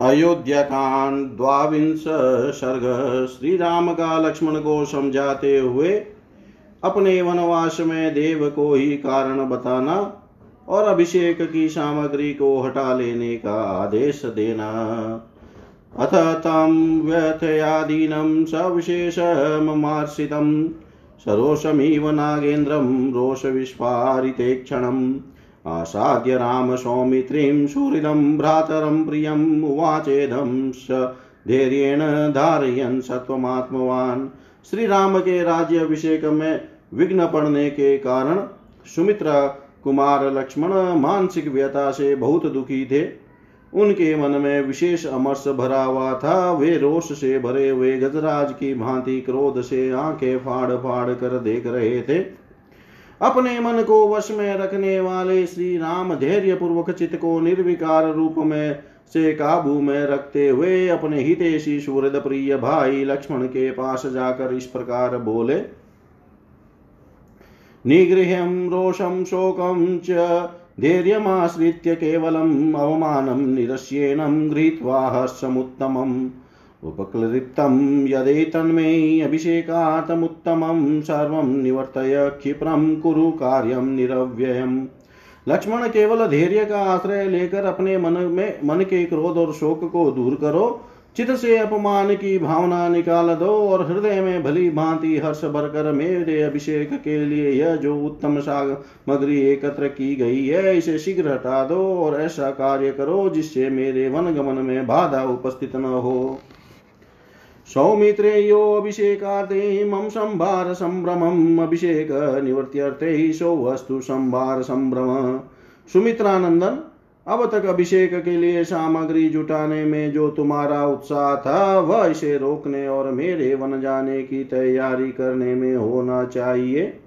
अयोध्याकांड द्वाविंश सर्ग श्री राम का लक्ष्मण को समझाते हुए अपने वनवास में देव को ही कारण बताना और अभिषेक की सामग्री को हटा लेने का आदेश देना। अथ तं व्यथयादीनं सविशेषममार्षितं सरोषमिव नागेन्द्रं रोषविस्फारिते क्षणम् आसाद्य राम सौमित्रीं सुहृदं भ्रातरं प्रियम् उवाचेदं स धैर्येण धारयन् सत्वमात्मवान् श्री राम के राज्य अभिषेक में विघ्न पड़ने के कारण सुमित्रा, कुमार, लक्ष्मण मानसिक व्यथा से बहुत दुखी थे। उनके मन में विशेष अमर्ष भरा हुआ था। वे रोष से भरे हुए गजराज की भांति क्रोध से आँखें फाड़ फाड़ कर देख रहे थे। अपने मन को वश में रखने वाले श्री राम धैर्य पूर्वक चित्त को निर्विकार रूप में से काबू में रखते हुए अपने हितेशी सुहृद प्रिय भाई लक्ष्मण के पास जाकर इस प्रकार बोले, निगृह्यं रोषं शोकं च धैर्यमाश्रित्य केवलम् अवमानं निरस्येनं गृहीत्वा हर्षमुत्तमम्। उपक्लृप्तं यदेतन्मे अभिषेकार्थमुत्तमं सर्वं निवर्तय क्षिप्रं कुरु कार्यं निरव्ययम्। लक्ष्मण केवल धैर्य का आश्रय लेकर अपने मन में, मन के क्रोध और शोक को दूर करो। चित से अपमान की भावना निकाल दो और हृदय में भली भांति हर्ष भरकर मेरे अभिषेक के लिए यह जो उत्तम सामग्री एकत्र की गई है, इसे शीघ्र हटा दो और ऐसा कार्य करो जिससे मेरे वन गमन में बाधा उपस्थित न हो। सौमित्रेयो अभिषेकार्थे मम संभार संभ्रमम् अभिषेक निवृत्त्यर्थे सौ वस्तु संभार संभ्रम। सुमित्रानंदन, अब तक अभिषेक के लिए सामग्री जुटाने में जो तुम्हारा उत्साह था, वह इसे रोकने और मेरे वन जाने की तैयारी करने में होना चाहिए।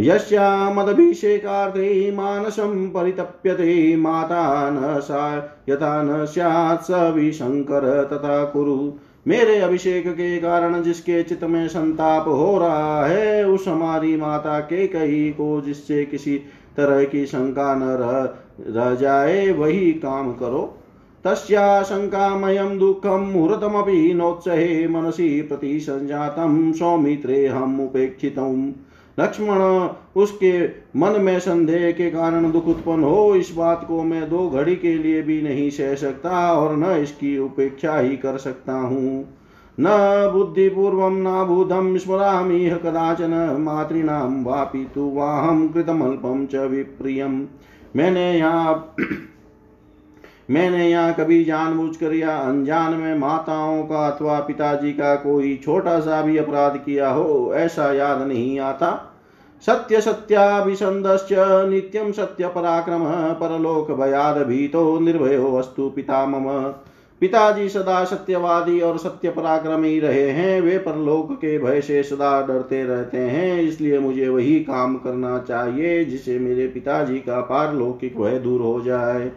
यस्यामदभिषेकार्थे मानसं परितप्यते माता न सा यथा न स्यात् स विशङ्कर तथा कुरु। मेरे अभिषेक के कारण जिसके चित्त में संताप हो रहा है उस हमारी माता के कही को जिससे किसी तरह की शंका न रह, रह जाए वही काम करो। तस्या शङ्कामयं दुःखं मुहूर्तमपि नोत्सहे मनसि प्रति संजातं सौमित्रे हम उपेक्षितम्। लक्ष्मण, उसके मन में संदेह के कारण दुख उत्पन्न हो, इस बात को मैं दो घड़ी के लिए भी नहीं सह सकता और न इसकी उपेक्षा ही कर सकता हूँ। न बुद्धिपूर्वं नाभूतं स्मरामि कदाचन मातॄणां वापि तु वाहं कृतमल्पं च विप्रियम्। मैंने यहाँ मैंने यहाँ कभी जानबूझकर या अनजान में माताओं का अथवा पिताजी का कोई छोटा सा भी अपराध किया हो, ऐसा याद नहीं आता। सत्य सत्याभिसंदश्च नित्यम सत्य पराक्रम, परलोक भयाद भीतो निर्भयो वस्तु पिता मम पिताजी सदा सत्यवादी और सत्य पराक्रमी रहे हैं, वे परलोक के भय से सदा डरते रहते हैं, इसलिए मुझे वही काम करना चाहिए जिससे मेरे पिताजी का पारलौकिक भय दूर हो जाए।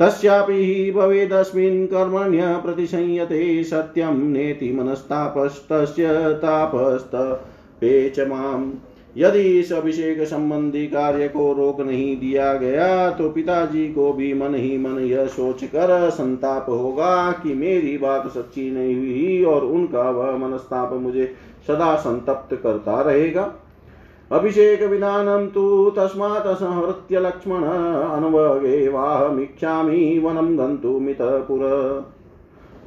तस्यापि भवेदस्मिन् कर्मण्य प्रतिसंयते सत्यं नेति मनस्तापस्तस्य तापस्तपे च माम्, यदि इस अभिषेक संबंधी कार्य को रोक नहीं दिया गया तो पिताजी को भी मन ही मन यह सोच कर संताप होगा कि मेरी बात सच्ची नहीं हुई और उनका वह मनस्ताप मुझे सदा संतप्त करता रहेगा। अभिषेक विधानं तु तस्मात् संहृत्य लक्ष्मण अनवगे वाहमीक्षामि वनं गन्तुमितः पुर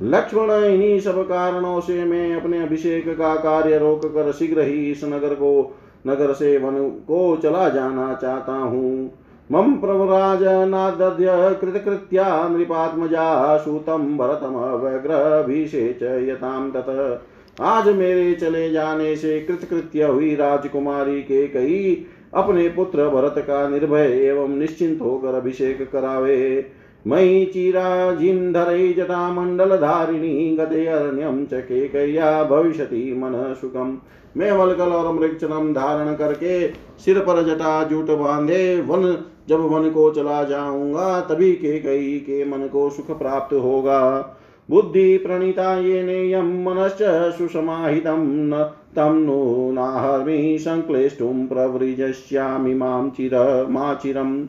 लक्ष्मण इन्हीं सब कारणों से मैं अपने अभिषेक का कार्य रोक कर शीघ्र ही इस नगर को, नगर से वन को चला जाना चाहता हूँ। मम प्रभुराज नाद्य कृतकृत्या नृपात्मजा सूतम भरतम व्यग्रभिषेच यताम तत। आज मेरे चले जाने से कृतकृत्य हुई राजकुमारी के कई अपने पुत्र भरत का निर्भय एवं निश्चिंत होकर अभिषेक करावे। मयि चिराजिन्धरै जटामण्डलधारिणी गदेरण्यं च केकय्या, भविष्यति मन सुखम। मैं वलकल और मृगचरम धारण करके सिर पर जटा जूट बांधे, वन जब वन को चला जाऊँगा, तभी के कई के मन को सुख प्राप्त होगा। बुद्धि प्रणीता ये नेयम मनश्च सुसमाहितं न तं नो नाहर्मि संक्लेष्टुं प्रवृजस्यामि माँ चिर, मा चिरम्।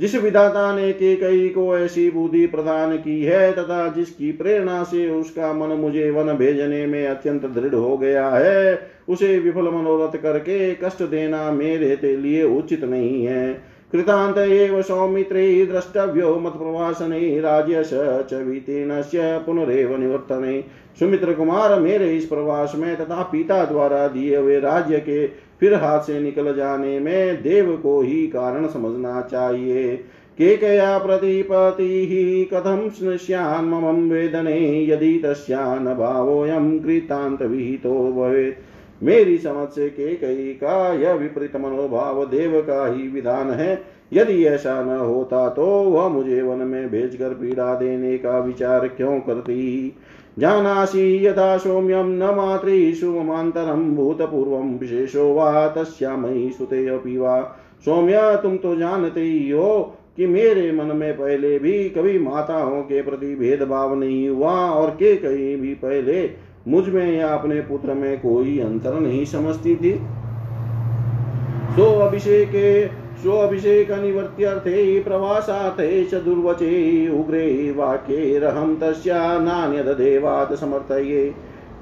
जिस विधाता ने के कई को ऐसी बुद्धि प्रदान की है, तथा जिसकी प्रेरणा से उसका मन मुझे वन भेजने में अत्यंत दृढ़ हो गया है, उसे विफल मनोरथ करके कष्ट देना मेरे लिए उचित नहीं है। कृतान्त एव सौमित्रे द्रष्टव्यो मत्प्रवासने राज्यश च वितीर्णस्य पुनरेव निवर्तने। सुमित्र कुमार मेरे इस प्रवास में तथा पिता द्वारा दिए हुए राज्य के फिर हाथ से निकल जाने में देव को ही कारण समझना चाहिए। के कया प्रतिपति कथम स्यान्मम वेदने, यदि तस्यान भावोऽयं कृतांत विहितो भवेत्। मेरी समझ से के कई का यह विपरीत मनोभाव देव का ही विधान है। यदि ऐसा न होता तो वह मुझे वन में भेजकर पीड़ा देने का विचार क्यों करती? जानासि यथा सौम्यं न मातृषु ममान्तरं भूतपूर्वं विशेषो वा तस्यामयि सुते अपि वा। सौम्य, तुम तो जानते ही हो कि मेरे मन में पहले भी कभी माताओं के प्रति भेदभाव नहीं हुआ और के कहीं भी पहले मुझमें या अपने पुत्र में कोई अंतर नहीं समझती थी। सो अभिषेक सो अभिषेक अनिवर्त्यर्थे प्रवासार्थे च दुर्वचे उग्रे वाक्यैरहं तस्या नान्यदेवात् समर्थये।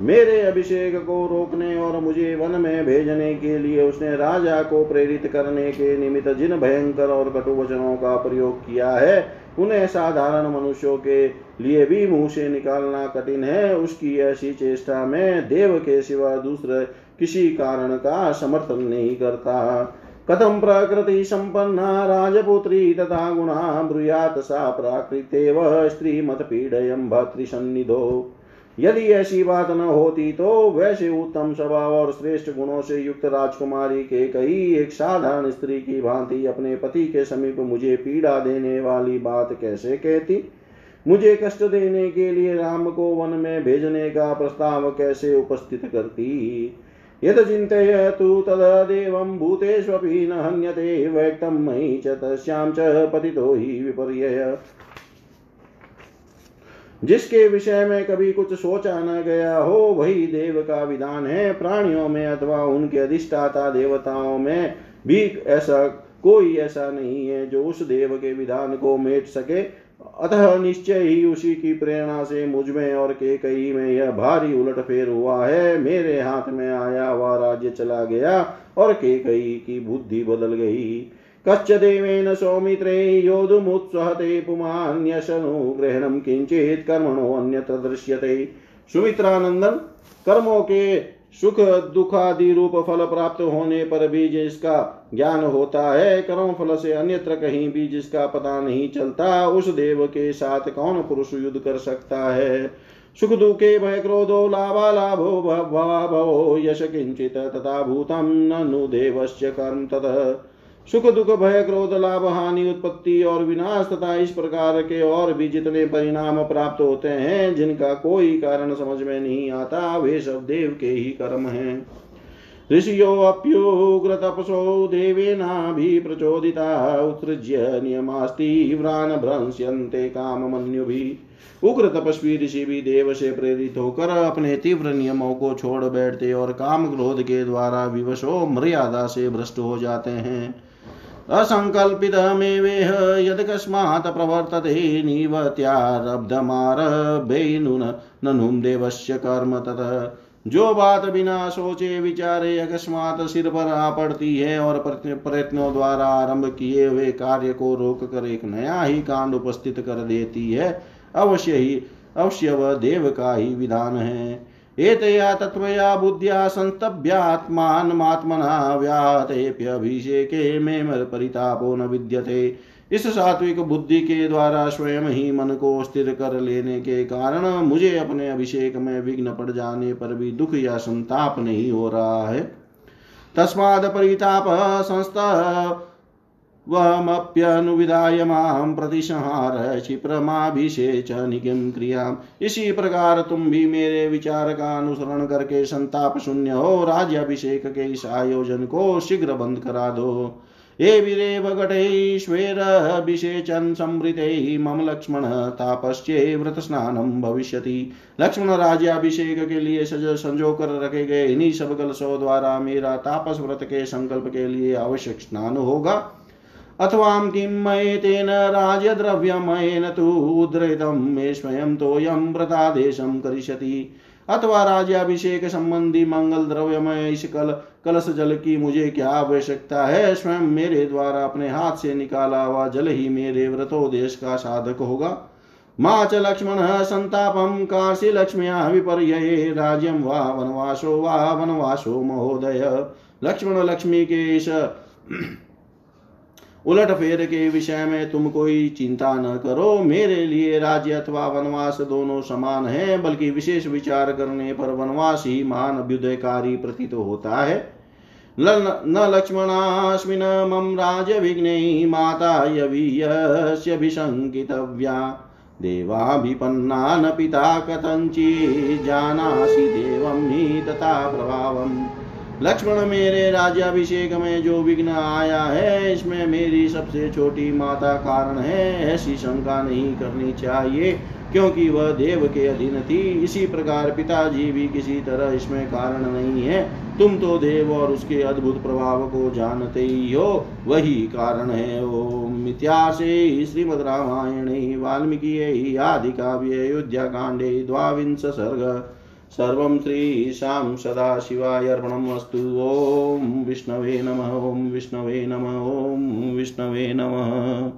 मेरे अभिषेक को रोकने और मुझे वन में भेजने के लिए उसने राजा को प्रेरित करने के निमित्त जिन भयंकर और कटु वचनों का प्रयोग किया है, उन्हें साधारण मनुष्यों के लिए भी मुँह से निकालना कठिन है। उसकी ऐसी चेष्टा में देव के सिवा दूसरे किसी कारण का समर्थन नहीं करता। कथम प्रकृति संपन्ना, राजपुत्री तथा गुणा, ब्रूयात सा प्राकृतेव स्त्रीमत पीडयम भतृसन्निधो यदि ऐसी बात न होती तो वैसे उत्तम स्वभाव और श्रेष्ठ गुणों से युक्त राजकुमारी के कई एक साधारण स्त्री की भांति अपने पति के समीप मुझे पीड़ा देने वाली बात कैसे कहती? मुझे कष्ट देने के लिए राम को वन में भेजने का प्रस्ताव कैसे उपस्थित करती? यद चिन्तयतु तदेवं भूतेष्वपि न हन्यते व्यक्तं मयि च तस्यां च पतितो हि विपर्यय। जिसके विषय में कभी कुछ सोचा न गया हो, वही देव का विधान है। प्राणियों में अथवा उनके अधिष्ठाता देवताओं में भी ऐसा कोई ऐसा नहीं है जो उस देव के विधान को मेट सके। अतः निश्चय ही उसी की प्रेरणा से मुझमें और के कई में यह भारी उलट फेर हुआ है। मेरे हाथ में आया हुआ राज्य चला गया और के कई की बुद्धि बदल गई। कच्च देवेन सौमित्रे योधुमुत्सहते पुमान्यशनुग्रहणं किञ्चित् कर्मणो अन्यत्र दृश्यते। सुमित्रानंदन कर्मों के सुख दुखादि रूप फल प्राप्त होने पर भी जिसका ज्ञान होता है, कर्म फल से अन्यत्र कहीं भी जिसका पता नहीं चलता, उस देव के साथ कौन पुरुष युद्ध कर सकता है? सुख दुखे भय क्रोधो लाभा लाभो भवो यश किंचित तथा भूतम ननु देवस्य कर्म ततः सुख दुख भय क्रोध लाभ हानि उत्पत्ति और विनाश तथा इस प्रकार के और भी जितने परिणाम प्राप्त होते हैं, जिनका कोई कारण समझ में नहीं आता, वे सब देव के ही कर्म हैं। तपसो देवेनाभि प्रचोदिता, उत्सृज्य, नियमास्ति व्रान भ्रंस्यन्ते काममन्युभिः उग्र तपस्वी ऋषि भी देव से प्रेरित होकर अपने तीव्र नियमों को छोड़ बैठते और काम क्रोध के द्वारा विवशो मर्यादा से भ्रष्ट हो जाते हैं। असङ्कल्पितमेवेह यदकस्मात् प्रवर्तते निवत्यारब्धमारभेनुन ननुं देवस्य कर्म ततः। जो बात बिना सोचे विचारे अकस्मात सिर पर आ पड़ती है और प्रयत्नों द्वारा आरंभ किए हुए कार्य को रोक कर एक नया ही कांड उपस्थित कर देती है, अवश्य ही अवश्य वह देव का ही विधान है। एतया तत्त्वया बुद्ध्या संस्तभ्यात्मात्मना व्याहतेऽप्यभिषेके मे परितापो न विद्यते। इस सात्विक बुद्धि के द्वारा स्वयं ही मन को स्थिर कर लेने के कारण मुझे अपने अभिषेक में विघ्न पड़ जाने पर भी दुख या संताप नहीं हो रहा है। तस्माद परिताप संस्था वमप्यनुविधाय माँ प्रतिसंहार क्षिप्रमाभिषेचनिकिं क्रियाम्। इसी प्रकार तुम भी मेरे विचार का अनुसरण करके संताप शून्य हो, राज्याभिषेक के इस आयोजन को शीघ्र बंद करा दो। ये वीरेव घटैश्वेरभिषेचन् संवृते मम लक्ष्मण, तापस्ये व्रत स्नानम भविष्यति। लक्ष्मण राज्याभिषेक के लिए सज संजो कर रखे गए इन्हीं सब कलशों द्वारा मेरा तापस व्रत के संकल्प के लिए आवश्यक स्नान होगा। अथवा किं मये तेन राज्यद्रव्यमयेन तु उद्रेतं मे स्वयं तोयं व्रतादेशं करिष्यति। अथवा राज्याभिषेक संबंधी मंगल द्रव्यमय इस कल कलश जल की मुझे क्या आवश्यकता है? स्वयं मेरे द्वारा अपने हाथ से निकाला हुआ जल ही मेरे व्रतोदेश का साधक होगा। मा च लक्ष्मणः सन्तापं काशीलक्ष्म्या विपर्यये राज्यं वा वनवासो वा वनवासो महोदय। लक्ष्मण लक्ष्मी के इस उलट फेर के विषय में तुम कोई चिंता न करो। मेरे लिए राज्य अथवा वनवास दोनों समान है, बल्कि विशेष विचार करने पर वनवास ही मान अभ्युदयकारी प्रतीत तो होता है। न लक्ष्मणास्मिन मम विघ्न माता यवीयस्यभिशङ्कितव्या देवाभिपन्ना न पिता कथञ्चि जानासि देवं हि तथा प्रभावम्। लक्ष्मण मेरे राज्याभिषेक में जो विघ्न आया है, इसमें मेरी सबसे छोटी माता कारण है, ऐसी शंका नहीं करनी चाहिए, क्योंकि वह देव के अधीन थी। इसी प्रकार पिताजी भी किसी तरह इसमें कारण नहीं है। तुम तो देव और उसके अद्भुत प्रभाव को जानते ही हो, वही कारण है। ओम मिथ्यासे श्रीमद रामायणे वाल्मीकि आदि काव्य अयोध्या कांडे द्वांश सर्ग सर्वं श्रीशां सदाशिवाय अर्पणमस्तु। ॐ विष्णवे नमः ॐ विष्णवे नमः ॐ विष्णवे नमः।